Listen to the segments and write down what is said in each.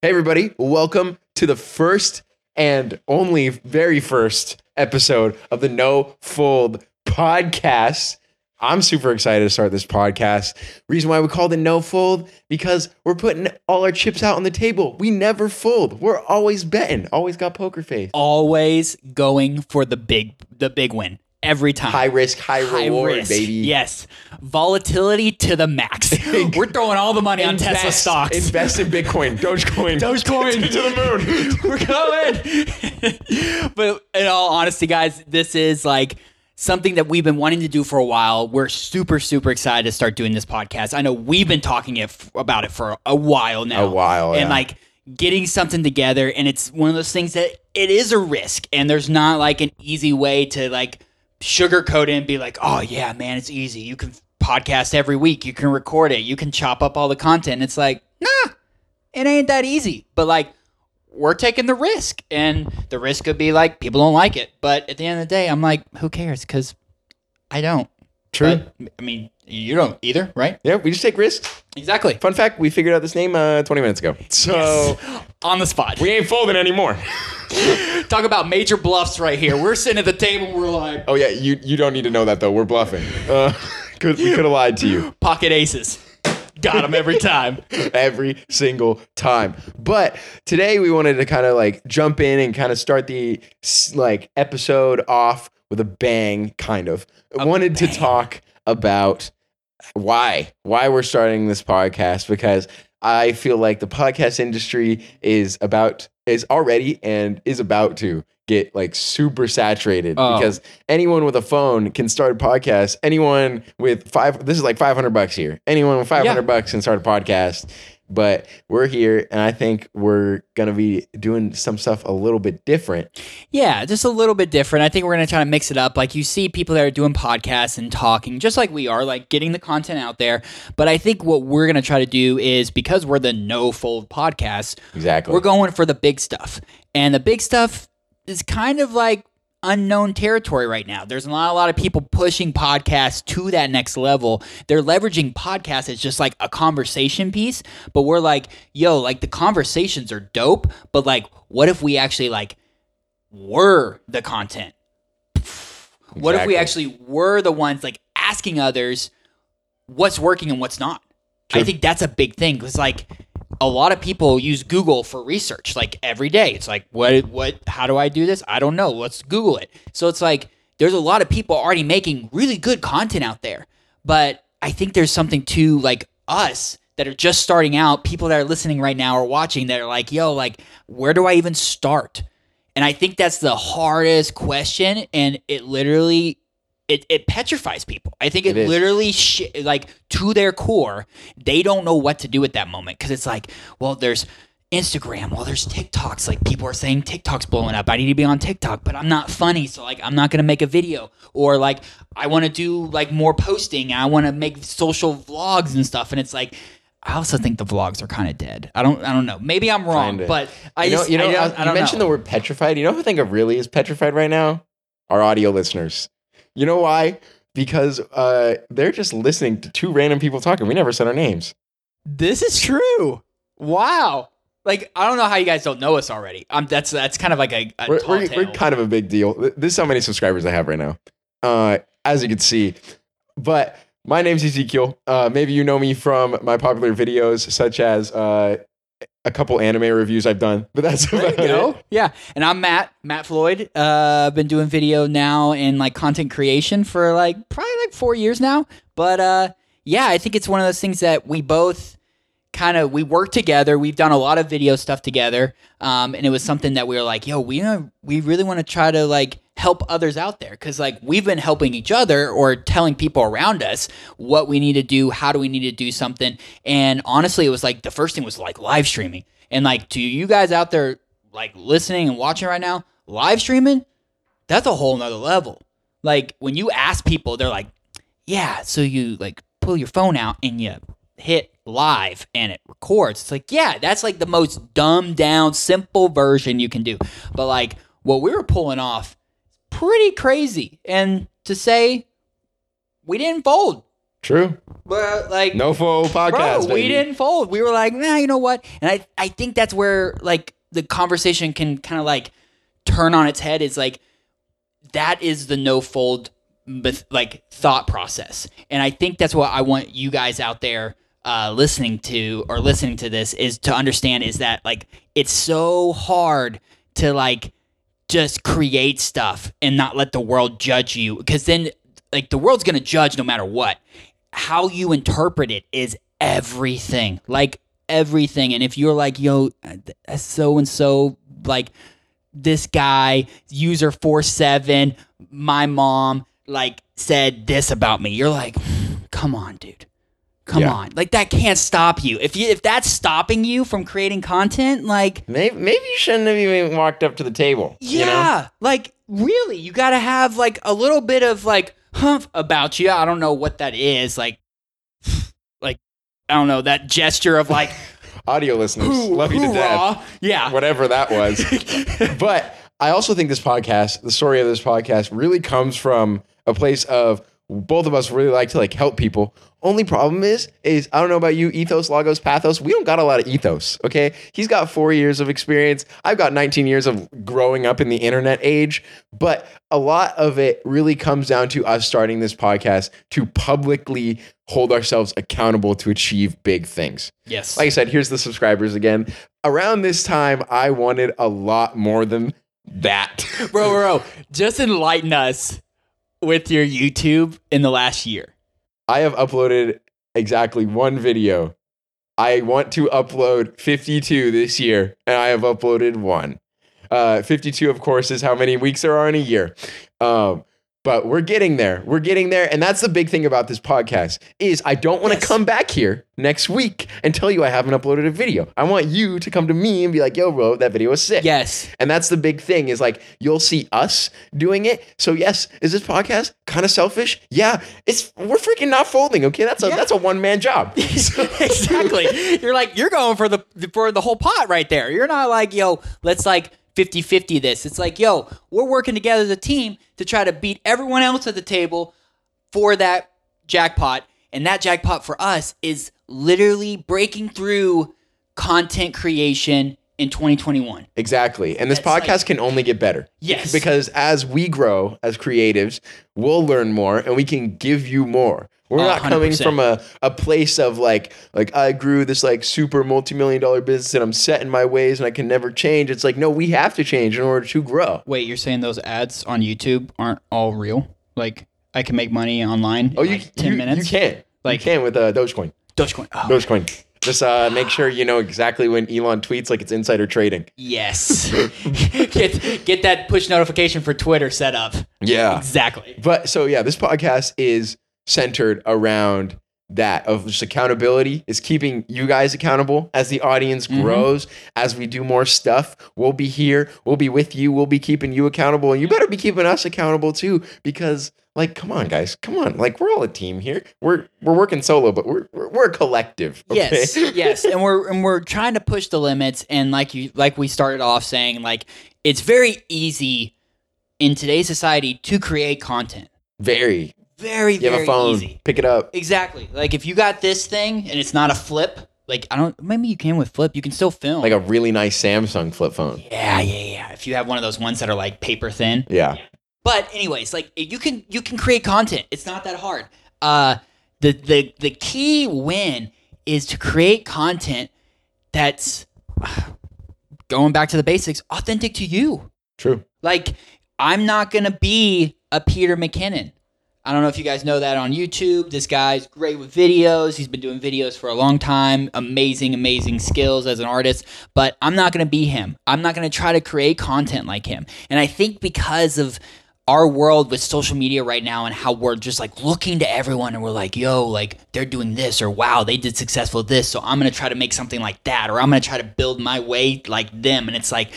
Hey, everybody, welcome to the first and only very first episode of the No Fold podcast. I'm super excited to start this podcast. Reason why we called it No Fold because we're putting all our chips out on the table. We never fold. We're always betting. Always got poker face. Always going for the big the big win every time. High risk, high, reward, risk. baby. Yes. Volatility to the max. We're throwing all the money on Tesla Invest- stocks. Invest in Bitcoin, Dogecoin, Dogecoin. to the moon. We're going. but in all honesty, guys, this is like something that we've been wanting to do for a while. We're super, super excited to start doing this podcast. I know we've been talking it about it for a while now. A while, And yeah. like getting something together. And it's one of those things that it is a risk. And there's not like an easy way to like sugarcoat it and be like, oh, yeah, man, it's easy. You can podcast every week. You can record it. You can chop up all the content. It's like, nah, it ain't that easy. But like, we're taking the risk, and the risk could be like people don't like it. But at the end of the day, I'm like, who cares? Because I don't. True. But, I mean, you don't either, right? yeah, we just take risks. Exactly. Fun fact: we figured out this name uh, 20 minutes ago. So On the spot. we ain't folding anymore. Talk about major bluffs right here. We're sitting at the table. We're like Oh yeah, you you don't need to know that though. We're bluffing. Uh, could, we could have lied to you pocket aces. Got them every time. every single time. But today we wanted to kind of like jump in and kind of start the like episode off with a bang. Kind of I wanted to talk about why why we're starting this podcast because I feel like the podcast industry is about is already and is about to get like super saturated Oh. because anyone with a phone can start a podcast. Anyone with five this is like 500 bucks here. Anyone with 500 Yeah. bucks can start a podcast. But we're here and I think we're going to be doing some stuff a little bit different. Yeah, just a little bit different. I think we're going to try to mix it up. Like you see people that are doing podcasts and talking just like we are, like getting the content out there. But I think what we're going to try to do is because we're the No Fold podcast, Exactly. we're going for the big stuff. And the big stuff is kind of like unknown territory right now. There's not a lot of people pushing podcasts to that next level. They're leveraging podcasts as just like a conversation piece, but we're like, yo, like the conversations are dope, but like what if we actually like were the content? What if we actually were the ones like asking others what's working and what's not? I think that's a big thing because like a lot of people use Google for research like every day. It's like what what how do I do this? I don't know. Let's Google it. So it's like there's a lot of people already making really good content out there. But I think there's something to like us that are just starting out, people that are listening right now or watching that are like, "Yo, like where do I even start?" And I think that's the hardest question and it literally it, it petrifies people. I think it, It literally sh- like to their core, they don't know what to do at that moment because it's like, well, there's Instagram, well, there's TikToks. Like people are saying TikTok's blowing up. I need to be on TikTok, but I'm not funny, so like I'm not gonna make a video. Or like I want to do like more posting. I want to make social vlogs and stuff. And it's like I also think the vlogs are kind of dead. I don't I don't know. Maybe I'm wrong, Kinda. but I you know, just you know, I don't, uh, I you mentioned know. the word petrified. You know who I think of really is petrified right now? Our audio listeners. You know why? Because uh, they're just listening to two random people talking. We never said our names. This is true. Wow. Like I don't know how you guys don't know us already. Um, that's that's kind of like a, a We're, we're, we're kind of a big deal. This is how many subscribers I have right now, uh, as you can see. But my name's Ezekiel. Uh, maybe you know me from my popular videos, such as uh, a couple anime reviews I've done. But that's There about you go. it. Yeah, and I'm Matt Matt Floyd. Uh, I've been doing video now and like content creation for like probably like four years now. But uh, yeah, I think it's one of those things that we both kind of we work together. We've done a lot of video stuff together, um, and it was something that we were like, yo, we uh, we really want to try to like help others out there because like we've been helping each other or telling people around us what we need to do, how do we need to do something, and honestly, it was like the first thing was like live streaming, and like to you guys out there like listening and watching right now, live streaming, that's a whole nother level. Like when you ask people, they're like, yeah, so you like pull your phone out and you hit live and it records. It's like, yeah, that's like the most dumbed down, simple version you can do. But like what we were pulling off, pretty crazy. And to say we didn't fold. True. But like No fold podcast. Bro, we didn't fold. We were like, nah, you know what? And I, I think that's where like the conversation can kind of like turn on its head. Is like that is the no fold like thought process, and I think that's what I want you guys out there uh, listening to or listening to this is to understand is that like it's so hard to like just create stuff and not let the world judge you. Because then like the world's gonna judge no matter what. How you interpret it is everything like everything. And if you're like yo so and so like this guy user 47 my mom like said this about me you're like come on dude come Yeah. on like that can't stop you if you if that's stopping you from creating content like Maybe, maybe you shouldn't have even walked up to the table. yeah, You know? like really, you got to have like a little bit of like humph about you. I don't know what that is, like, like I don't know that gesture of like Audio listeners, hoo- love you to death. Yeah, Whatever that was. but I also think this podcast, the story of this podcast, really comes from a place of both of us really like to like help people. Only problem is, is I don't know about you, ethos, logos, pathos. We don't got a lot of ethos. Okay, he's got four years of experience. I've got 19 years of growing up in the internet age. But a lot of it really comes down to us starting this podcast to publicly hold ourselves accountable to achieve big things. yes, Like I said, here's the subscribers again. Around this time, I wanted a lot more than that. bro, bro, just enlighten us with your YouTube in the last year. I have uploaded exactly one video. I want to upload 52 this year, and I have uploaded one. Uh, 52, of course, is how many weeks there are in a year. Um, but we're getting there. We're getting there, and that's the big thing about this podcast is I don't want to Yes. come back here next week and tell you I haven't uploaded a video. I want you to come to me and be like, "Yo, bro, that video was sick." Yes, And that's the big thing is like you'll see us doing it. So yes, is this podcast kind of selfish? Yeah, it's we're freaking not folding. Okay, that's a Yeah. that's a one man job. So- exactly. You're like you're going for the for the whole pot right there. You're not like, yo, let's like 50-50 this. It's like, yo, we're working together as a team to try to beat everyone else at the table for that jackpot. And that jackpot for us is literally breaking through content creation in 2021. Exactly. And this like- podcast can only get better. Yes. Because as we grow as creatives, we'll learn more and we can give you more. We're not coming 100%. from a, a place of like like I grew this like super multi-million dollar business and I'm set in my ways and I can never change. It's like no, we have to change in order to grow. Wait, you're saying those ads on YouTube aren't all real? Like I can make money online Oh, in you like 10 you, minutes? You can. Like- you can with uh, Dogecoin. Dogecoin. Oh, Dogecoin. Just uh, make sure you know exactly when Elon tweets like it's insider trading. Yes. get get that push notification for Twitter set up. Yeah. Exactly. But so yeah, this podcast is centered around that of just accountability is keeping you guys accountable as the audience Mhm. grows as we do more stuff we'll be here we'll be with you we'll be keeping you accountable and you better be keeping us accountable too because like come on guys come on like we're all a team here we're we're working solo but we're we're, we're a collective okay? Yes, yes, and we're and we're trying to push the limits, and like you, like we started off saying, like it's very easy in today's society to create content. very Very, you have very a phone easy. pick it up Exactly. Like if you got this thing and it's not a flip, like I don't, maybe you can with flip, you can still film. like a really nice samsung flip phone yeah, yeah, yeah. If you have one of those ones that are like paper thin, yeah But anyways, like you can you can create content. It's not that hard. Uh the the the key win is to create content that's going back to the basics, authentic to you. true Like I'm not going to be a Peter McKinnon. I don't know if you guys know that on YouTube. This guy's great with videos. He's been doing videos for a long time. Amazing, amazing skills as an artist. But I'm not going to be him. I'm not going to try to create content like him. And I think because of our world with social media right now and how we're just like looking to everyone and we're like, yo, like they're doing this or wow, they did successful this. So I'm going to try to make something like that or I'm going to try to build my way like them. And it's like,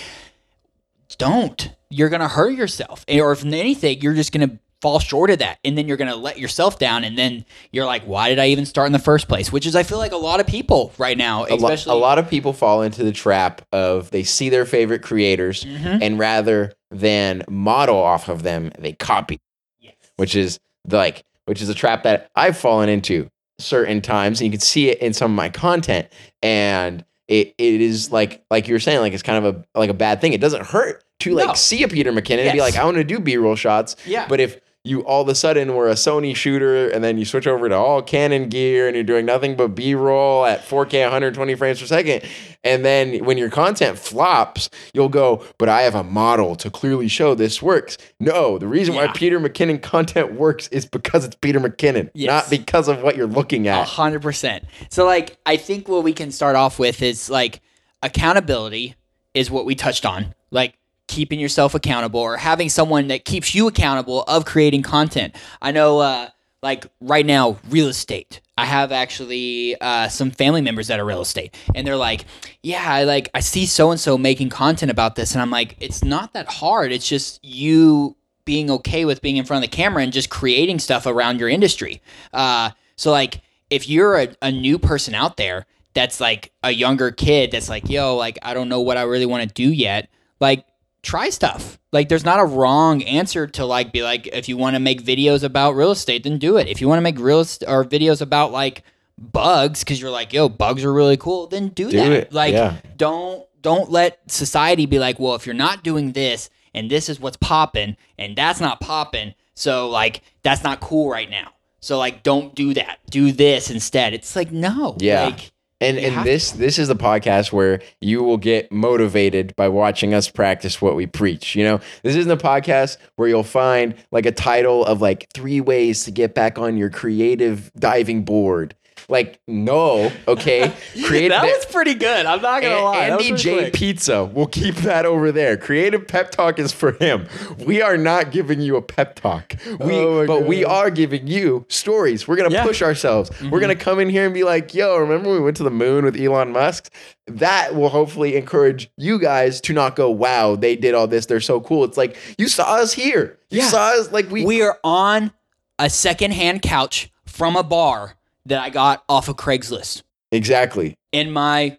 don't. You're gonna hurt yourself, or if anything, you're just gonna fall short of that, and then you're gonna let yourself down, and then you're like, why did I even start in the first place? Which is, I feel like a lot of people right now, a, lo- especially a lot of people fall into the trap of they see their favorite creators Mhm. and rather than model off of them, they copy, Yes. which is the, like which is a trap that I've fallen into certain times, and you can see it in some of my content. And it, it is like like you were saying, like it's kind of a like a bad thing. It doesn't hurt to like No. see a Peter McKinnon and be like, I want to do B roll shots. Yeah. But if you all of a sudden were a Sony shooter and then you switch over to all Canon gear and you're doing nothing but B roll at 4K 120 frames per second, and then when your content flops, you'll go, but I have a model to clearly show this works. No, the reason why Peter McKinnon content works is because it's Peter McKinnon, Yes. not because of what you're looking A at. hundred percent. So like I think what we can start off with is like accountability is what we touched on. Like keeping yourself accountable or having someone that keeps you accountable of creating content. I know uh like right now real estate. I have actually uh, some family members that are real estate, and they're like, "Yeah, I like I see so and so making content about this," and I'm like, "It's not that hard. It's just you being okay with being in front of the camera and just creating stuff around your industry." Uh, so like, if you're a, a new person out there that's like a younger kid that's like, "Yo, like I don't know what I really want to do yet," like try stuff. Like there's not a wrong answer to like be like if you want to make videos about real estate then do it. If you want to make real est- or videos about like bugs cuz you're like yo bugs are really cool then do, Do that. it, Like yeah. don't don't let society be like well if you're not doing this and this is what's popping and that's not popping so like that's not cool right now. So like don't do that. Do this instead. It's like no. Yeah. Like And You and this this is the podcast where you will get motivated by watching us practice what we preach. You know, this isn't a podcast where you'll find like a title of like three ways to get back on your creative diving board. Like, no, okay. Create that was pretty good. I'm not gonna An- lie. Andy J quick. Pizza. We'll keep that over there. Creative pep talk is for him. We are not giving you a pep talk. We, Oh but we are giving you stories. We're gonna Yeah. Mm-hmm. push ourselves. We're gonna come in here and be like, "Yo, remember when we went to the moon with Elon Musk?" That will hopefully encourage you guys to not go, "Wow, they did all this. They're so cool." It's like you saw us here. You Yeah. saw us like we. we are on a secondhand couch from a bar that I got off of Craigslist exactly. in my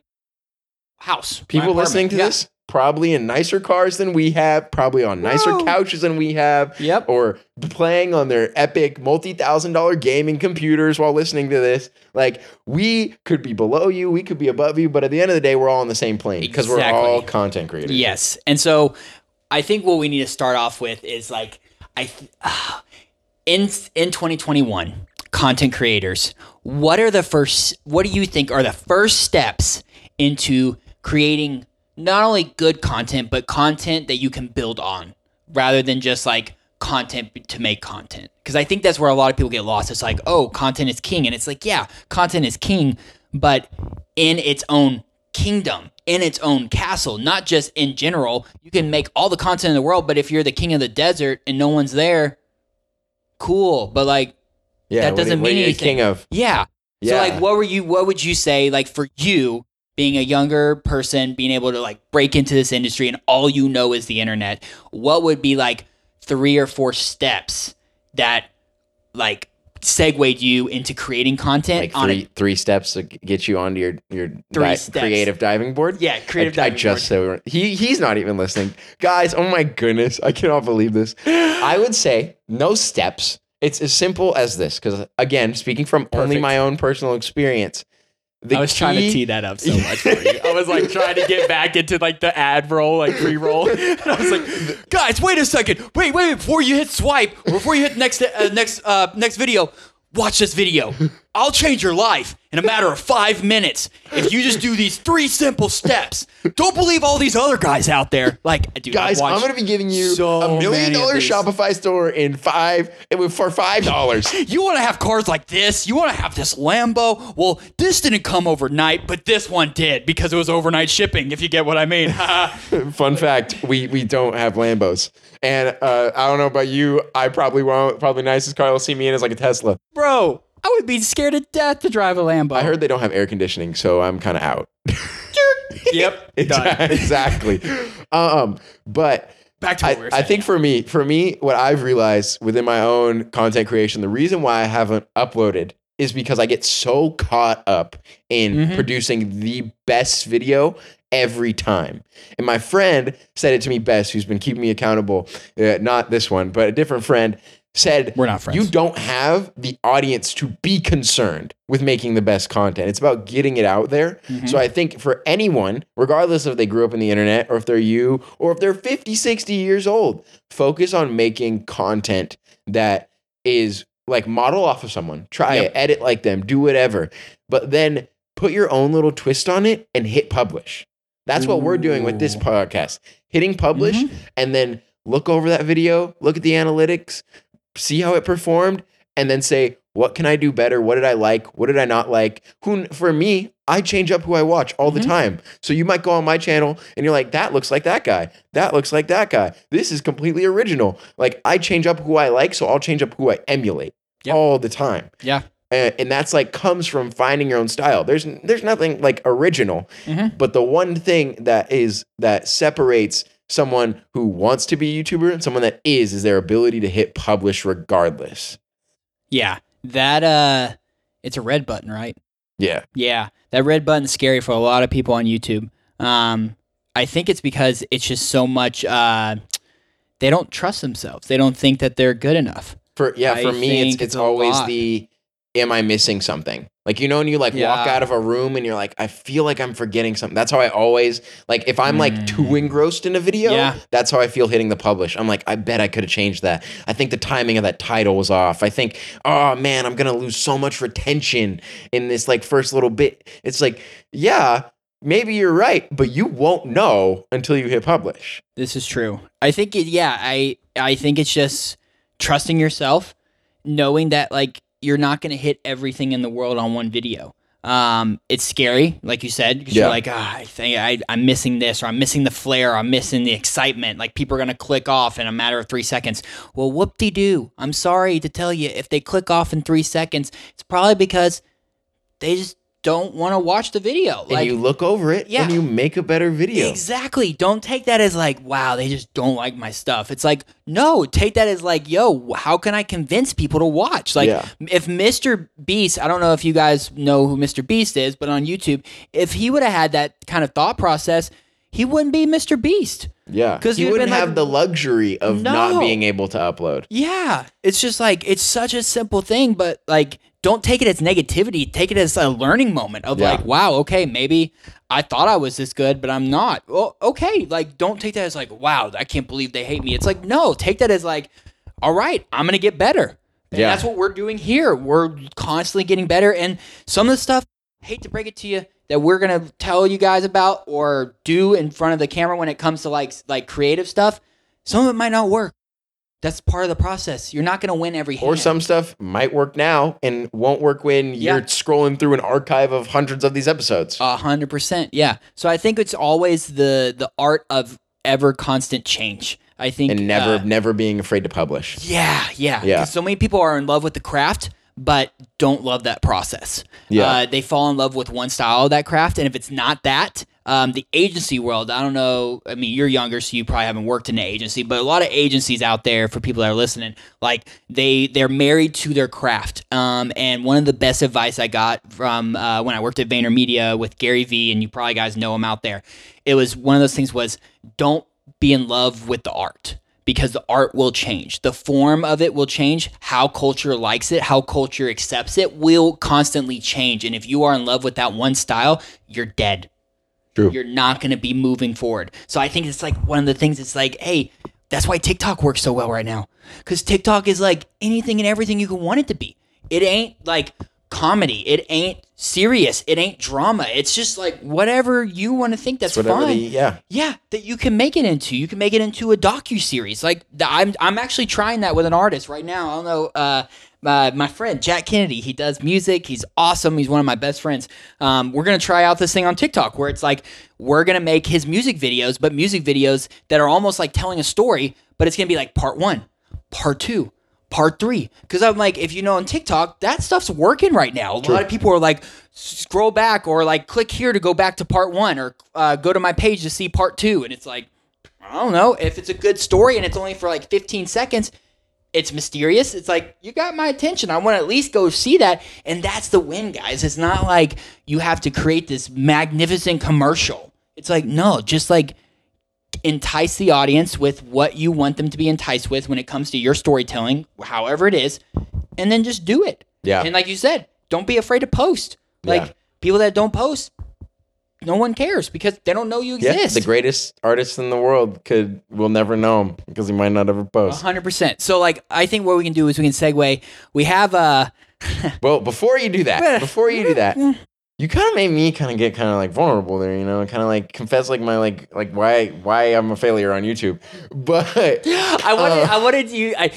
house. my People listening to apartment. this probably in nicer cars than we have, probably on nicer Woo. couches than we have. Yep. or playing on their epic multi-thousand dollar gaming computers while listening to this. Like we could be below you, we could be above you, but at the end of the day, we're all on the same plane because we're all content creators. Yes. And so I think what we need to start off with is like I th- in in 2021 content creators what are the first what do you think are the first steps into creating not only good content but content that you can build on rather than just like content to make content? Because i think that's where a lot of people get lost. It's like oh content is king. And it's like yeah content is king but in its own kingdom in its own castle not just in general. You can make all the content in the world but if you're the king of the desert and no one's there cool. But like Yeah, That doesn't what mean you anything. King of yeah. Yeah. So like what were you what would you say like for you being a younger person being able to like break into this industry and all you know is the internet, what would be like three or four steps that like segued you into creating content like three a three steps to get you onto your your di- creative diving board. Yeah, creative I, I diving just so he he's not even listening, guys. Oh my goodness, I cannot believe this. I would say no steps. It's as simple as this. Because again, speaking from only my own personal experience, the I was trying to tee that up so much for you. I was like trying to get back into like the ad roll, like pre roll. And I was like, guys, wait a second. Wait, wait, wait. before you hit swipe, or before you hit next uh, next uh, next video, watch this video. I'll change your life in a matter of five minutes if you just do these three simple steps. Don't believe all these other guys out there. Like, dude, Guys, I'm going to be giving you so a million dollar. Shopify store in five for five dollars. You want to have cars like this? You want to have this Lambo? Well, this didn't come overnight, but this one did because it was overnight shipping. If you get what I mean. Fun fact: we we don't have Lambos, and uh, I don't know about you. I probably won't. Probably nicest car you'll see me in is like a Tesla. Bro, I would be scared to death to drive a Lambo. I heard they don't have air conditioning, so I'm kind of out. Yep. exactly. Um, but Back to what I, we were I think for me, for me, what I've realized within my own content creation, the reason why I haven't uploaded is because I get so caught up in Mhm. producing the best video every time. And my friend said it to me best, who's been keeping me accountable. Uh, not this one, but a different friend said We're not friends. you don't have the audience to be concerned with making the best content. It's about getting it out there. Mhm. So I think for anyone, regardless if they grew up in the internet or if they're you or if they're 50, 60 years old, focus on making content that is like model off of someone. Try Yep. it, edit like them, do whatever. But then put your own little twist on it and hit publish. That's what we're doing with this podcast. Hitting publish Mhm. and then look over that video, look at the analytics, see how it performed, and then say, what can I do better? What did I like? What did I not like? Who for me, I change up who I watch all the time. So you might go on my channel and you're like, that looks like that guy. That looks like that guy. This is completely original. Like I change up who I like, so I'll change up who I emulate Yep. all the time. Yeah. And, and that's like comes from finding your own style. There's there's nothing like original, Mhm. but the one thing that is that separates someone who wants to be a YouTuber and someone that is is their ability to hit publish regardless. Yeah. That uh it's a red button, right? Yeah. Yeah. That red button's scary for a lot of people on YouTube. Um I think it's because it's just so much uh they don't trust themselves. They don't think that they're good enough. For yeah, I for me it's it's it's always lot. the am I missing something? Like you know when you like walk out of a room and you're like I feel like I'm forgetting something. That's how I always like if I'm like too Mm. engrossed in a video, Yeah. that's how I feel hitting the publish. I'm like I bet I could have changed that. I think the timing of that title was off. I think oh man, I'm going to lose so much retention in this like first little bit. It's like yeah, maybe you're right, but you won't know until you hit publish. This is true. I think it yeah, I I think it's just trusting yourself, knowing that like you're not going to hit everything in the world on one video. Um, it's scary, like you said, because Yeah. you're like, ah, I think I, I'm missing this, or I'm missing the flair, or I'm missing the excitement. Like people are gonna click off in a matter of three seconds. Well, whoop de doo. I'm sorry to tell you, if they click off in three seconds, it's probably because they just don't want to watch the video. And you look over it Yeah. and you make a better video. Exactly. Don't take that as like, wow, they just don't like my stuff. It's like, no, take that as like, yo, how can I convince people to watch? Like, Yeah. if Mr. Beast, I don't know if you guys know who Mr. Beast is, but on YouTube, if he would have had that kind of thought process, he wouldn't be Mr. Beast. Yeah. Because you'd wouldn't have like- the luxury of not being able to upload. Yeah. It's just like, it's such a simple thing, but like, don't take it as negativity. Take it as a learning moment of Yeah. like, wow, okay, maybe I thought I was this good, but I'm not. Well, okay. Like, don't take that as like, wow, I can't believe they hate me. It's like, no, take that as like, all right, I'm going to get better. And Yeah. that's what we're doing here. We're constantly getting better. And some of the stuff, hate to break it to you, that we're going to tell you guys about or do in front of the camera when it comes to like like creative stuff, some of it might not work. That's part of the process. You're not going to win every hand. Or some stuff might work now and won't work when Yeah. you're scrolling through an archive of hundreds of these episodes. A hundred percent, yeah. So I think it's always the the art of ever constant change. I think, and never uh, never being afraid to publish. yeah, yeah, Yeah. So many people are in love with the craft, but don't love that process. Yeah. uh, they fall in love with one style of that craft, and if it's not that, um, the agency world. I don't know. I mean, you're younger, so you probably haven't worked in an agency, but a lot of agencies out there for people that are listening, like they they're married to their craft. Um, and one of the best advice I got from uh, when I worked at VaynerMedia with Gary Vee, and you probably guys know him out there. It was one of those things was don't be in love with the art because the art will change. The form of it will change. How culture likes it, how culture accepts it will constantly change. And if you are in love with that one style, you're dead. True. You're not going to be moving forward. So I think it's like one of the things it's like, hey, that's why TikTok works so well right now. Cuz TikTok is like anything and everything you can want it to be. It ain't like comedy. It ain't serious. It ain't drama. It's just like whatever you want to think that's fine. the yeah. Yeah, that you can make it into. You can make it into a docu series. Like I'm, I'm actually trying that with an artist right now. I don't know. Uh, uh, my friend Jack Kennedy. He does music. He's awesome. He's one of my best friends. Um, we're gonna try out this thing on TikTok where it's like we're gonna make his music videos, but music videos that are almost like telling a story. But it's gonna be like part one, part two, part three. Because I'm like, if you know on TikTok, that stuff's working right now. A lot of people are like, scroll back or like click here to go back to part one or uh, go to my page to see part two. And it's like, I don't know if it's a good story and it's only for like 15 seconds. It's mysterious. It's like you got my attention. I want to at least go see that, and that's the win, guys. It's not like you have to create this magnificent commercial. It's like no, just like entice the audience with what you want them to be enticed with when it comes to your storytelling, however it is, and then just do it. Yeah. And like you said, don't be afraid to post. Like Yeah. people that don't post, no one cares because they don't know you Yeah, exist. the greatest artist in the world could will never know him because he might not ever post. hundred percent. So like I think what we can do is we can segue. We have uh Well, before you do that, before you do that, you kind of made me kind of get kind of like vulnerable there, you know, kind of like confess like my like like why why I'm a failure on YouTube. But I wanted Uh. I wanted you I,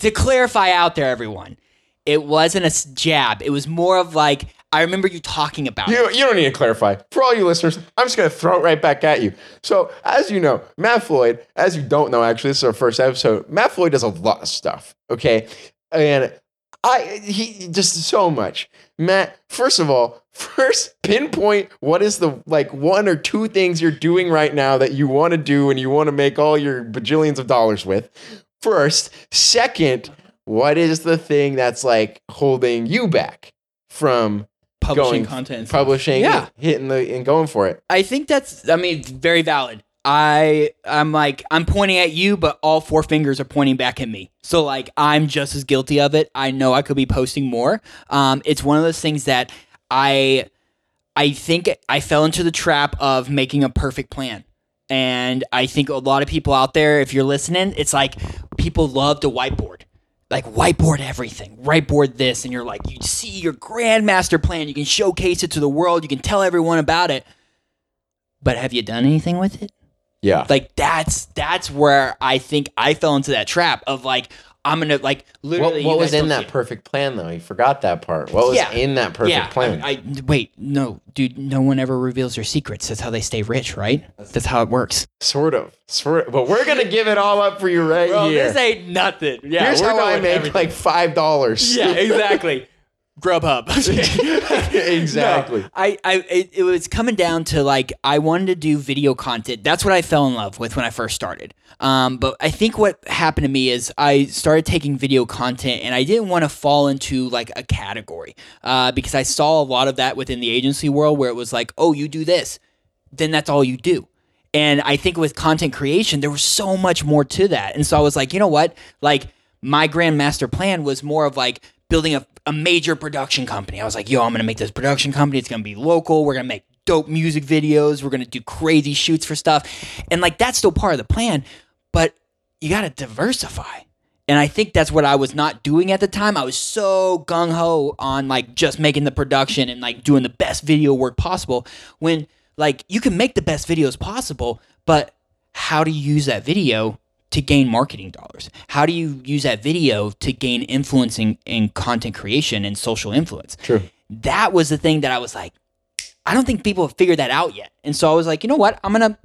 to clarify out there everyone. It wasn't a jab. It was more of like I remember you talking about you it. you don't need to clarify. For all you listeners, I'm just gonna throw it right back at you. So as you know, Matt Floyd, as you don't know, actually, this is our first episode. Matt Floyd does a lot of stuff. Okay, and I he just so much. Matt, first of all, first pinpoint what is the like one or two things you're doing right now that you want to do and you want to make all your bajillions of dollars with. First, second, what is the thing that's like holding you back from Publishing going- content. publishing, Yeah. hitting the and going for it? I think that's I mean very valid. I I'm like I'm pointing at you, but all four fingers are pointing back at me. So like I'm just as guilty of it. I know I could be posting more. Um, it's one of those things that I I think I fell into the trap of making a perfect plan. And I think a lot of people out there, if you're listening, it's like people love to whiteboard. Like whiteboard everything, whiteboard this, and you're like, you see your grand master plan, you can showcase it to the world, you can tell everyone about it. But have you done anything with it? Yeah. Like that's that's where I think I fell into that trap of like I'm gonna like What, literally. what you was in that perfect plan though? You forgot that part. What was Yeah. in that perfect yeah, plan? I, I wait, no, dude. No one ever reveals their secrets. That's how they stay rich, right? That's how it works. sort of, sort of. But we're gonna give it all up for you right here. This ain't nothing. Yeah, Here's how I make like five dollars. yeah, exactly. Grubhub. exactly. No, I, I, it, it was coming down to like I wanted to do video content. That's what I fell in love with when I first started. Um, but I think what happened to me is I started taking video content, and I didn't want to fall into like a category uh, because I saw a lot of that within the agency world where it was like, oh, you do this, then that's all you do. And I think with content creation, there was so much more to that. And so I was like, you know what? Like my grand master plan was more of like building a, a major production company. I was like, yo, I'm gonna make this production company. It's gonna be local. We're gonna make dope music videos. We're gonna do crazy shoots for stuff. And like that's still part of the plan, but you gotta diversify. And I think that's what I was not doing at the time. I was so gung ho on like just making the production and like doing the best video work possible when like you can make the best videos possible, but how do you use that video to gain marketing dollars? How do you use that video to gain influencing in content creation and social influence? True. That was the thing that I was like, I don't think people have figured that out yet. And so I was like, you know what? I'm gonna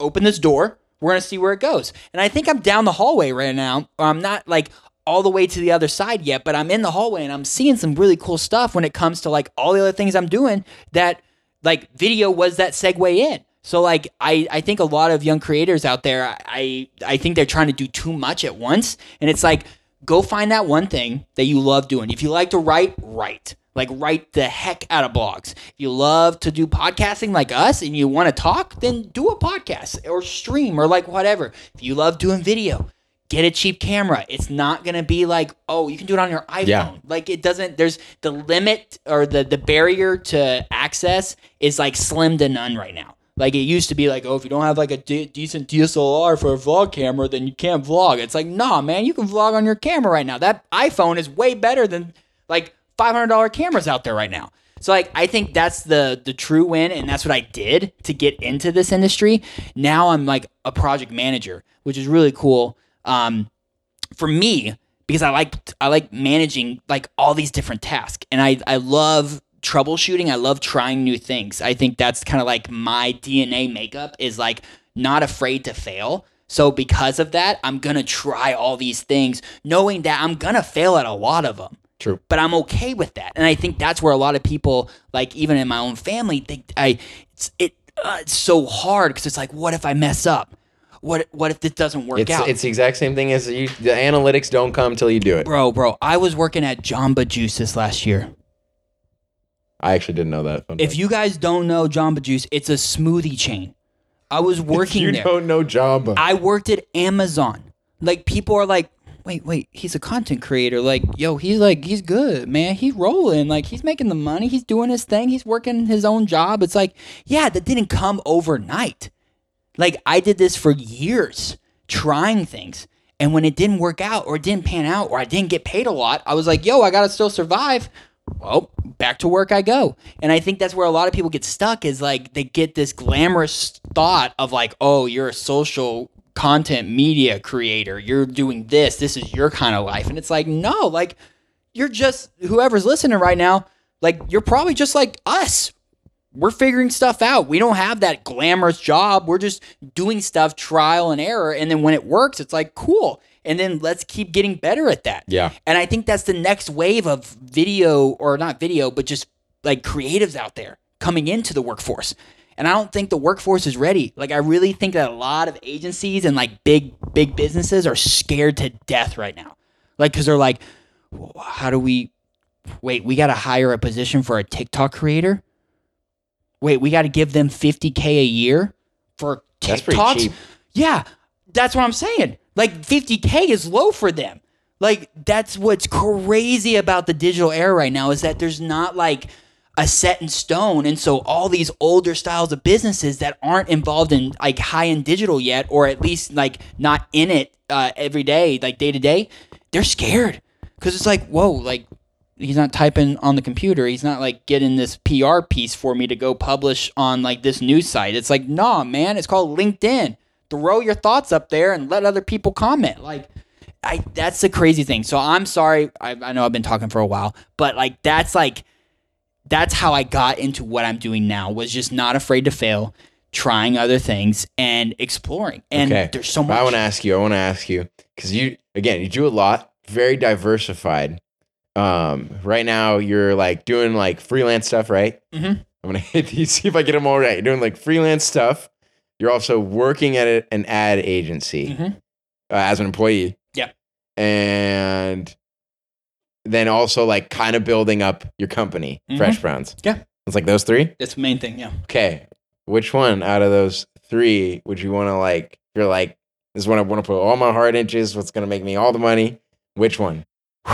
open this door. We're gonna see where it goes. And I think I'm down the hallway right now. I'm not like all the way to the other side yet, but I'm in the hallway and I'm seeing some really cool stuff when it comes to like all the other things I'm doing that like video was that segue in. So like I, I think a lot of young creators out there, I I think they're trying to do too much at once. And it's like, go find that one thing that you love doing. If you like to write, write. Like write the heck out of blogs. If you love to do podcasting like us and you want to talk, then do a podcast or stream or like whatever. If you love doing video, get a cheap camera. It's not gonna be like, oh, you can do it on your iPhone. Yeah. Like it doesn't. There's the limit or the the barrier to access is like slim to none right now. Like it used to be like, oh, if you don't have like a de- decent DSLR for a vlog camera, then you can't vlog. It's like, nah, man, you can vlog on your camera right now. That iPhone is way better than like five hundred dollar cameras out there right now. So like I think that's the the true win, and that's what I did to get into this industry. Now I'm like a project manager, which is really cool. Um, for me because I like I like managing like all these different tasks and I I love troubleshooting. I love trying new things. I think that's kind of like my DNA makeup is like not afraid to fail. So because of that, I'm going to try all these things knowing that I'm going to fail at a lot of them. True. But I'm okay with that. And I think that's where a lot of people like even in my own family think I it's it uh, it's so hard because it's like what if I mess up? What what if this doesn't work It's out? it's the exact same thing as you, the analytics don't come till you do it. Bro, bro, I was working at Jamba Juice this last year. I actually didn't know that. Fun If fact. you guys don't know Jamba Juice, it's a smoothie chain. I was working you there. don't know Jamba. I worked at Amazon. Like people are like, wait, wait, he's a content creator. Like, yo, he's like, he's good, man. He's rolling. Like, he's making the money. He's doing his thing. He's working his own job. It's like, yeah, that didn't come overnight. Like, I did this for years, trying things. And when it didn't work out or it didn't pan out or I didn't get paid a lot, I was like, yo, I got to still survive. Well, back to work I go. And I think that's where a lot of people get stuck is like they get this glamorous thought of like, oh, you're a social content media creator. You're doing this. This is your kind of life. And it's like, no, like you're just whoever's listening right now, like you're probably just like us. We're figuring stuff out. We don't have that glamorous job. We're just doing stuff trial and error. And then when it works, it's like, cool. And then let's keep getting better at that. Yeah. And I think that's the next wave of video or not video, but just like creatives out there coming into the workforce. And I don't think the workforce is ready. Like I really think that a lot of agencies and like big big businesses are scared to death right now. Like cuz they're like how do we wait, we got to hire a position for a TikTok creator? Wait, we got to give them 50k a year for That's pretty TikToks? cheap. Yeah, that's what I'm saying. Like 50k is low for them. Like that's what's crazy about the digital era right now is that there's not like a set in stone. And so all these older styles of businesses that aren't involved in like high end digital yet or at least like not in it uh, every day like day to day they're scared. Because it's like whoa like he's not typing on the computer. He's not like getting this pr piece for me to go publish on like this news site. It's like nah man it's called linkedin throw your thoughts up there and let other people comment like I that's the crazy thing. So I'm sorry. I, I know I've been talking for a while, but like that's like that's how I got into what I'm doing now. Was just not afraid to fail, trying other things and exploring. And okay. there's so much. I want to ask you. I want to ask you because you again you do a lot, very diversified. Um, right now you're like doing like freelance stuff, right? Mhm. I'm gonna hit these. See if I get them all right. You're doing like freelance stuff. You're also working at a- an ad agency Mhm. uh, as an employee. Yeah. and then also like kind of building up your company, Mhm. Fresh Browns. Yeah. it's like those three. That's the main thing. Yeah. Okay, which one out of those three would you want to like? You're like, this is one I want to put all my hard inches. What's gonna make me all the money? Which one?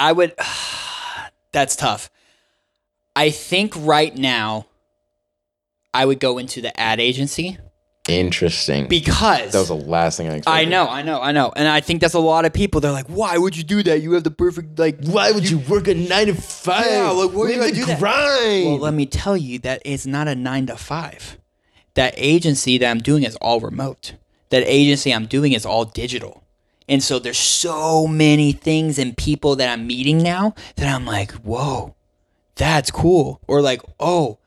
I would. That's tough. I think right now, I would go into the ad agency Interesting. because that was the last thing I expected. I know, I know, I know, and I think that's a lot of people. They're like, "Why would you do that? You have the perfect like." Why would you, work a nine to five? Yeah, like, why you gotta the do that? Well, let me tell you that it's not a nine to five. That agency that I'm doing is all remote. That agency I'm doing is all digital. And so there's so many things and people that I'm meeting now that I'm like, whoa, that's cool. Or like, oh,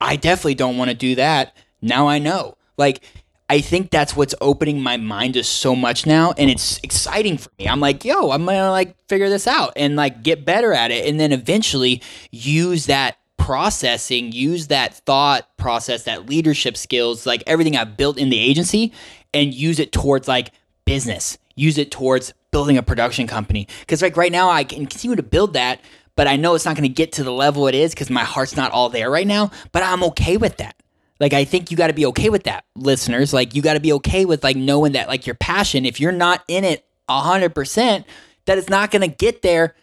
I definitely don't want to do that. Now I know. Like, I think that's what's opening my mind to so much now, and it's exciting for me. I'm like, yo, I'm gonna like figure this out and like get better at it, and then eventually use that processing, use that thought process, that leadership skills, like everything I've built in the agency, and use it towards like business, use it towards building a production company. Because like right now, I can continue to build that, but I know it's not going to get to the level it is because my heart's not all there right now. But I'm okay with that. Like I think you got to be okay with that, listeners. Like you got to be okay with like knowing that like your passion, if you're not in it a hundred percent, that it's not going to get there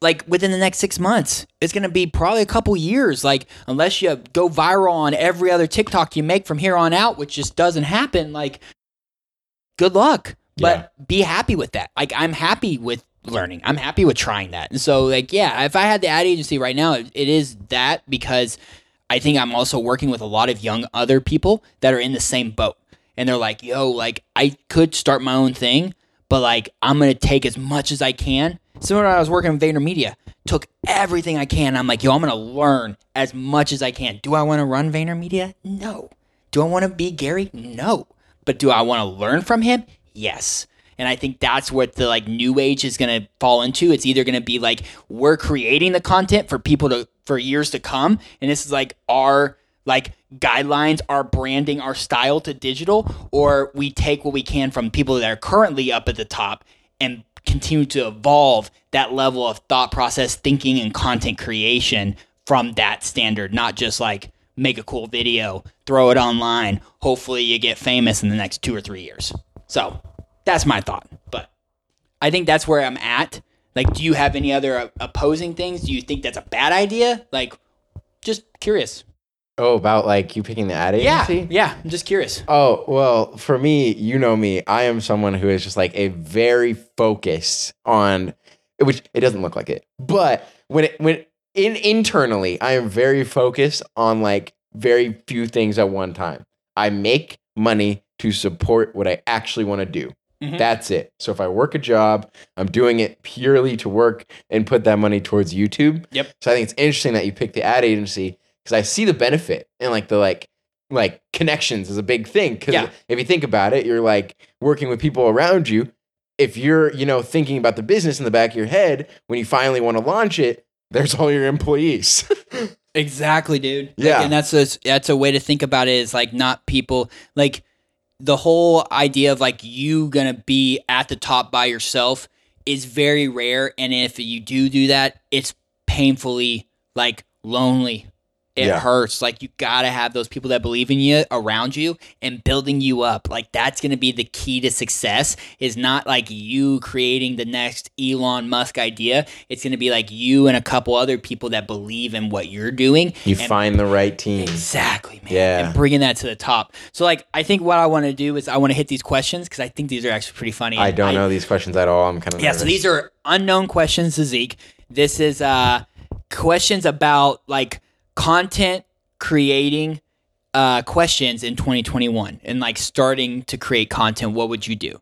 like within the next six months. It's gonna be probably a couple years. Like unless you go viral on every other TikTok you make from here on out, which just doesn't happen. Like, good luck. But be happy with that. Like I'm happy with learning. I'm happy with trying that. And so like yeah, if I had the ad agency right now, it, it is that because I think I'm also working with a lot of young other people that are in the same boat. And they're like, yo, like I could start my own thing, but like I'm gonna take as much as I can. Similar to when I was working in VaynerMedia, took everything I can. I'm like, yo, I'm gonna learn as much as I can. Do I want to run VaynerMedia? No. Do I want to be Gary? No. But do I want to learn from him? Yes. And I think that's what the like new age is going to fall into. It's either going to be like we're creating the content for people to for years to come and this is like our like guidelines, our branding, our style to digital or we take what we can from people that are currently up at the top and continue to evolve that level of thought process, thinking and content creation from that standard, not just like make a cool video, throw it online. Hopefully, you get famous in the next two or three years. So that's my thought. But I think that's where I'm at. Like, do you have any other uh, opposing things? Do you think that's a bad idea? Like, just curious. Oh, about like you picking the ad Yeah, yeah. I'm just curious. Oh, well, for me, you know me. I am someone who is just like a very focused on which it doesn't look like it. But when it when in internally, I am very focused on like very few things at one time. I make money to support what I actually want to do. Mhm. That's it. So if I work a job, I'm doing it purely to work and put that money towards YouTube. Yep. So I think it's interesting that you pick the ad agency because I see the benefit and like the like like connections is a big thing. Because Yeah. if you think about it, you're like working with people around you. If you're you know thinking about the business in the back of your head when you finally want to launch it, there's all your employees. Exactly, dude. Like, Yeah. and that's a that's a way to think about it. Is like not people like the whole idea of like you gonna be at the top by yourself is very rare, and if you do do that, it's painfully like lonely. It Yeah. hurts. Like you gotta have those people that believe in you around you and building you up. Like that's gonna be the key to success. Is not like you creating the next Elon Musk idea. It's gonna be like you and a couple other people that believe in what you're doing. you and find the right team. Exactly, man. Yeah. And bringing that to the top. So, like, I think what I want to do is I want to hit these questions because I think these are actually pretty funny. I don't know these questions at all. I'm kind of Yeah, so these are unknown questions to Zeke. This is uh questions about like content creating uh questions in 2021 and like starting to create content. What would you do?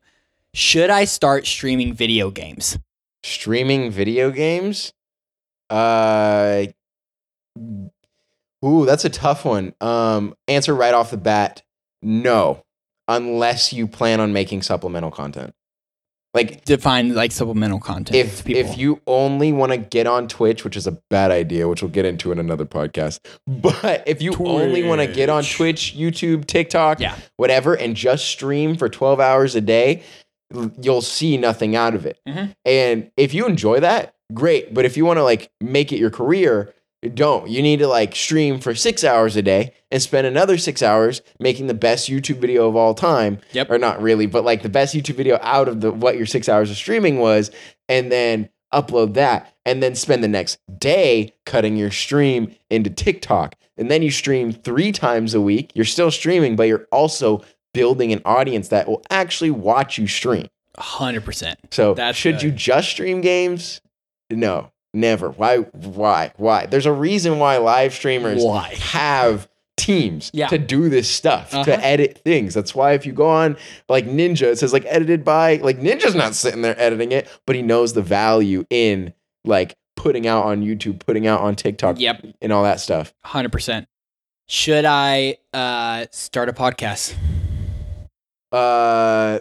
Should I start streaming video games? streaming video games. Uh, ooh, that's a tough one. Um, answer right off the bat: no, unless you plan on making supplemental content. Like Define like supplemental content. if people. if you only want to get on Twitch, which is a bad idea, which we'll get into in another podcast. But if you only want to get on Twitch. Twitch, YouTube, TikTok, Yeah. whatever, and just stream for 12 hours a day, you'll see nothing out of it. Mhm. And if you enjoy that, great. But if you want to like make it your career, don't. You need to like stream for six hours a day and spend another six hours making the best YouTube video of all time. Yep. Or not really, but like the best YouTube video out of the what your six hours of streaming was, and then upload that, and then spend the next day cutting your stream into TikTok. And then you stream three times a week. You're still streaming, but you're also building an audience that will actually watch you stream. hundred percent. So That's should good. you just stream games? No, never. Why? Why? Why? There's a reason why live streamers Why? have teams Yeah. to do this stuff Uh-huh. to edit things. That's why if you go on like Ninja, it says like edited by like Ninja's not sitting there editing it, but he knows the value in like putting out on YouTube, putting out on TikTok, Yep. and all that stuff. Hundred percent. Should I uh, start a podcast? Uh,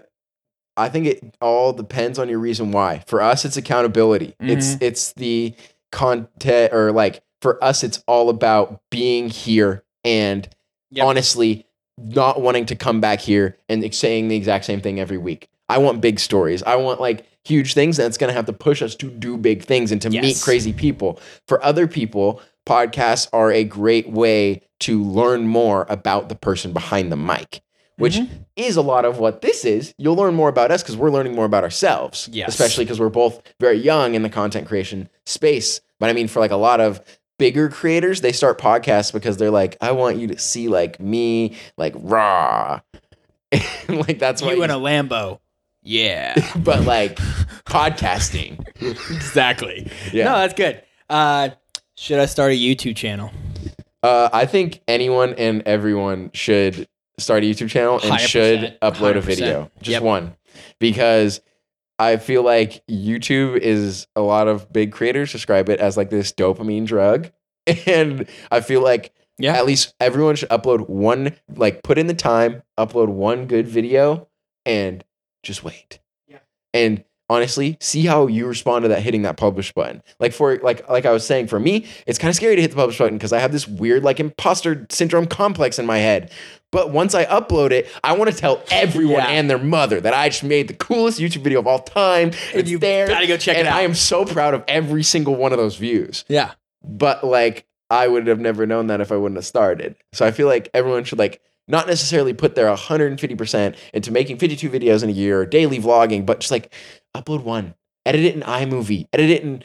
I think it all depends on your reason why. For us, it's accountability. It's mm-hmm. it's the content or like for us, it's all about being here and Yep. honestly not wanting to come back here and saying the exact same thing every week. I want big stories. I want like huge things that's going to have to push us to do big things and to meet crazy people. For other people, podcasts are a great way to learn more about the person behind the mic, which Mhm. is a lot of what this is. You'll learn more about us because we're learning more about ourselves. Yes. Especially because we're both very young in the content creation space. But I mean, for like a lot of bigger creators, they start podcasts because they're like, I want you to see like me, like raw. Like that's why you you- in a Lambo. Yeah. but like podcasting. exactly. Yeah. No, that's good. Uh, should I start a YouTube channel? Uh, I think anyone and everyone should start a YouTube channel and 100%, should upload a 100%. video. Just Yep. one. Because I feel like YouTube is a lot of big creators describe it as like this dopamine drug. And I feel like Yeah. at least everyone should upload one, like put in the time, upload one good video and just wait. Yeah. And honestly, see how you respond to that hitting that publish button. Like for like like I was saying, for me, it's kind of scary to hit the publish button because I have this weird like imposter syndrome complex in my head. But once I upload it, I want to tell everyone Yeah. and their mother that I just made the coolest YouTube video of all time. It's you there. gotta go check it and out. I am so proud of every single one of those views. Yeah. But like I would have never known that if I wouldn't have started. So I feel like everyone should like not necessarily put their 150% into making 52 videos in a year or daily vlogging, but just like upload one, edit it in iMovie, edit it in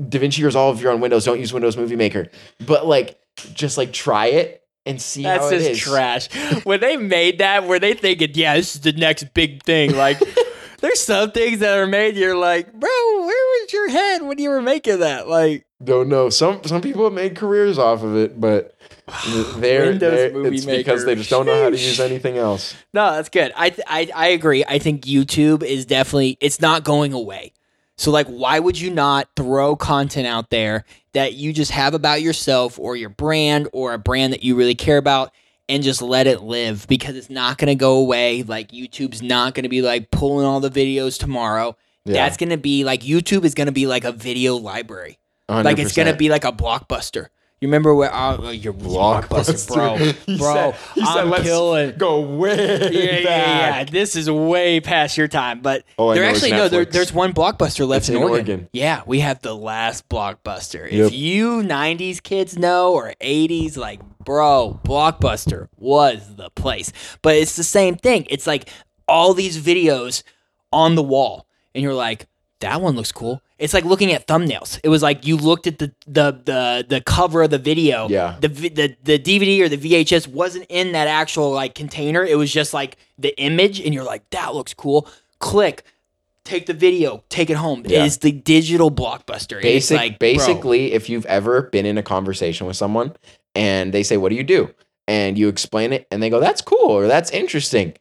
DaVinci Resolve if you're on Windows. Don't use Windows Movie Maker, but like just like try it and see That's how it just trash. When they made that, were they thinking, yeah, this is the next big thing? Like, there's some things that are made, you're like, bro, where was your head when you were making that? Like, Don't know. Some some people have made careers off of it, but they're, Windows they're it's because they just don't know how to use anything else. no, that's good. I, th- I, I agree. I think YouTube is definitely, it's not going away. So, like, why would you not throw content out there that you just have about yourself or your brand or a brand that you really care about and just let it live because it's not going to go away. Like, YouTube's not going to be like pulling all the videos tomorrow. Yeah. That's going to be like YouTube is going to be like a video library. Like, it's going to be like a blockbuster. You remember where uh, your blockbuster, bro, He bro? said, he said, I'm let's killing. go way Yeah, yeah, yeah, yeah. This is way past your time, but Oh, there actually no. There, there's one blockbuster left It's in, in Oregon. Oregon. Yeah, we have the last blockbuster. Yep. If you '90s kids know or '80s, like, bro, blockbuster was the place. But it's the same thing. It's like all these videos on the wall, and you're like, that one looks cool. It's like looking at thumbnails. It was like you looked at the the the, the cover of the video. Yeah. The, the the DVD or the VHS wasn't in that actual like container. It was just like the image, and you're like, that looks cool. Click. Take the video, take it home. Yeah. It is the digital blockbuster. It's Basic, like, bro, basically, if you've ever been in a conversation with someone and they say, "What do you do?" and you explain it, and they go, "That's cool" or "That's interesting,"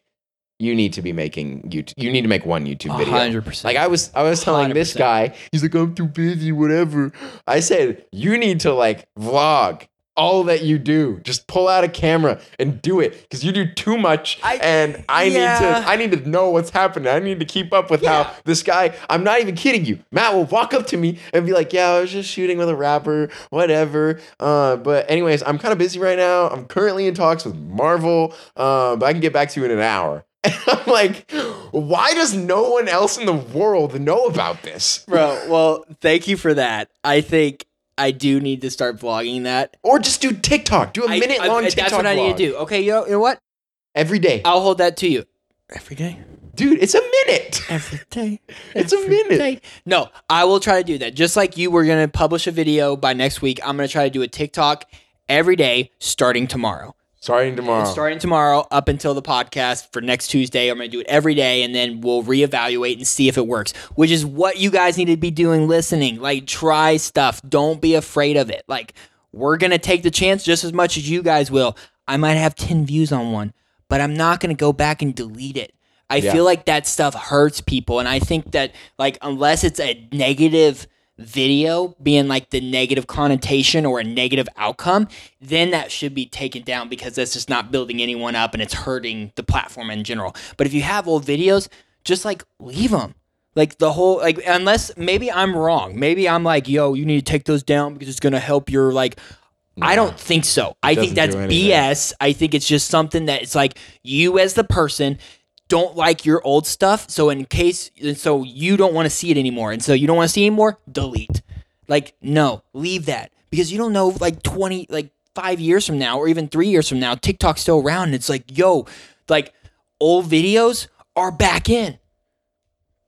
you need to be making YouTube. You need to make one YouTube video. 100%. Like I was, I was telling this 100%. guy, he's like, "I'm too busy, whatever." I said, "You need to like vlog." All that you do, just pull out a camera and do it because you do too much, I- and I yeah. need to. I need to know what's happening. I need to keep up with Yeah. how this guy. I'm not even kidding you. Matt will walk up to me and be like, "Yeah, I was just shooting with a rapper, whatever." Uh, but anyways, I'm kind of busy right now. I'm currently in talks with Marvel, uh, but I can get back to you in an hour. And I'm like, why does no one else in the world know about this? bro. Well, thank you for that. I think I do need to start vlogging that. Or just do TikTok. Do a I- minute I- long TikTok. That's what I need to do. Okay, you know, you know what? every day, I'll hold that to you. Every day. dude. It's a minute. Every day. It's a minute. day. No, I will try to do that. Just like you were going to publish a video by next week, I'm going to try to do a TikTok every day starting tomorrow. Starting tomorrow. Starting tomorrow up until the podcast for next Tuesday. I'm going to do it every day and then we'll reevaluate and see if it works, which is what you guys need to be doing listening. Like, try stuff. Don't be afraid of it. Like, we're going to take the chance just as much as you guys will. I might have 10 views on one, but I'm not going to go back and delete it. I Yeah. feel like that stuff hurts people. And I think that, like, unless it's a negative video being like the negative connotation or a negative outcome, then that should be taken down because that's just not building anyone up and it's hurting the platform in general. But if you have old videos, just like leave them. Like the whole like unless maybe I'm wrong. Maybe I'm like, yo, you need to take those down because it's gonna help your like I don't think so. I think that's. BS. I think it's just something that it's like you as the person don't like your old stuff. So in case, so you don't want to see it anymore, and so you don't want to see anymore, delete. Like no, leave that because you don't know. Like twenty, like five years from now, or even three years from now, TikTok's still around. And it's like, yo, like old videos are back in.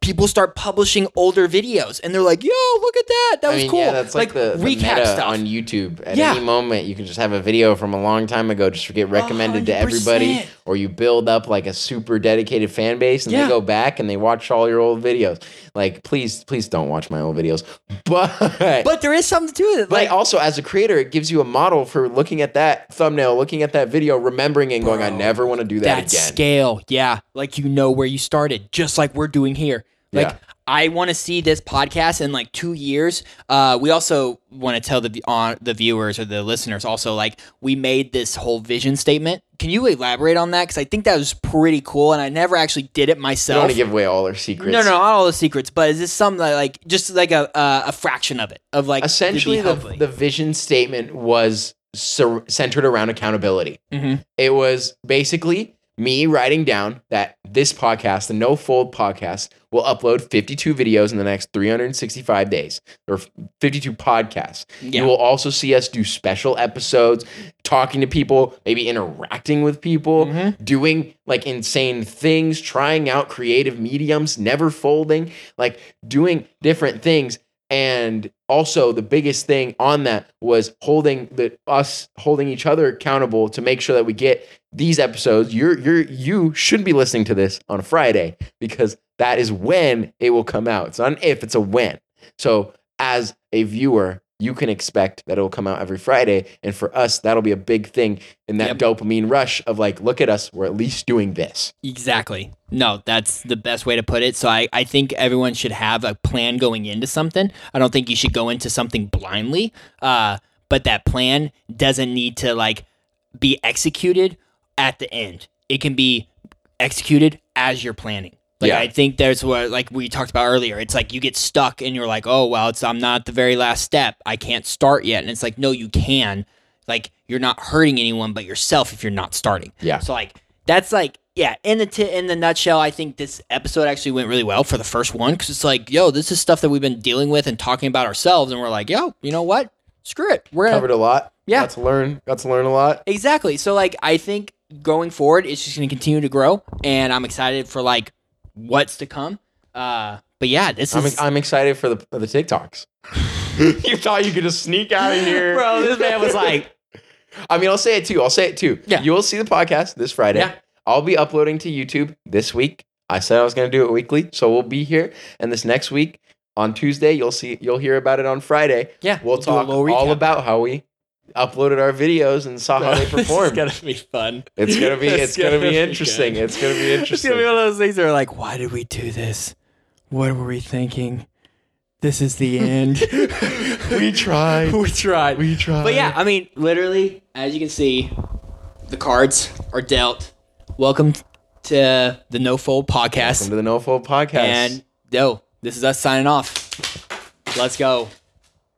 People start publishing older videos, and they're like, "Yo, look at that! That I was mean, cool." yeah, that's like, the, the recap meta stuff. on YouTube. At Yeah. any moment, you can just have a video from a long time ago just get recommended to everybody, or you build up like a super dedicated fan base, and Yeah. they go back and they watch all your old videos. Like, please, please don't watch my old videos. But but there is something to it. But Like, also, as a creator, it gives you a model for looking at that thumbnail, looking at that video, remembering and going, "I never want to do that, that again." scale, yeah, like you know where you started, just like we're doing here. Like Yeah. I want to see this podcast in like two years. Uh, we also want to tell the on the viewers or the listeners also like we made this whole vision statement. Can you elaborate on that? Because I think that was pretty cool, and I never actually did it myself. I want to give away all our secrets. no, no, not all the secrets, but is this something that, like just like a a, a fraction of it of like Essentially, the, the vision statement was sur- centered around accountability. Mhm. It was basically me writing down that this podcast, the No Fold podcast, will upload 52 videos in the next 365 days or 52 podcasts. Yeah. You will also see us do special episodes, talking to people, maybe interacting with people, Mhm. doing like insane things, trying out creative mediums, never folding, like doing different things. And also the biggest thing on that was holding the us holding each other accountable to make sure that we get these episodes. You're you're you should be listening to this on a Friday because that is when it will come out. It's not an if, it's a when. So as a viewer, you can expect that it will come out every Friday. And for us, that'll be a big thing in that Yep. dopamine rush of like, look at us, we're at least doing this. Exactly. No, that's the best way to put it. So I, I think everyone should have a plan going into something. I don't think you should go into something blindly. Uh, but that plan doesn't need to like be executed at the end. It can be executed as you're planning. Like Yeah. I think there's what like we talked about earlier. It's like you get stuck and you're like, oh well, it's I'm not the very last step. I can't start yet. And it's like, no, you can. Like you're not hurting anyone but yourself if you're not starting. Yeah. So like that's like yeah. In the t- in the nutshell, I think this episode actually went really well for the first one because it's like, yo, this is stuff that we've been dealing with and talking about ourselves, and we're like, yo, you know what? Screw it. We're Covered a lot. Yeah. Got to learn. Got to learn a lot. Exactly. So like I think going forward it's just going to continue to grow and I'm excited for like what's to come. Uh but yeah, this I'm, is I'm excited for the for the TikToks. you thought you could just sneak out of here, Bro, this man was like I mean, I'll say it too. I'll say it too. Yeah. You will see the podcast this Friday. Yeah. I'll be uploading to YouTube this week. I said I was going to do it weekly, so we'll be here. And this next week on Tuesday, you'll see you'll hear about it on Friday. yeah, We'll, do a talk all about how we uploaded our videos and saw how they performed. it's gonna be fun. it's gonna be It's it's gonna, gonna be be interesting. good. It's gonna be interesting. It's gonna be one of those things that are like, why did we do this? What were we thinking? This is the end. we tried. we tried. We tried. But yeah, I mean, literally, as you can see, the cards are dealt. Welcome to the No Fold podcast. Welcome to the No Fold Podcast. And yo, this is us signing off. Let's go.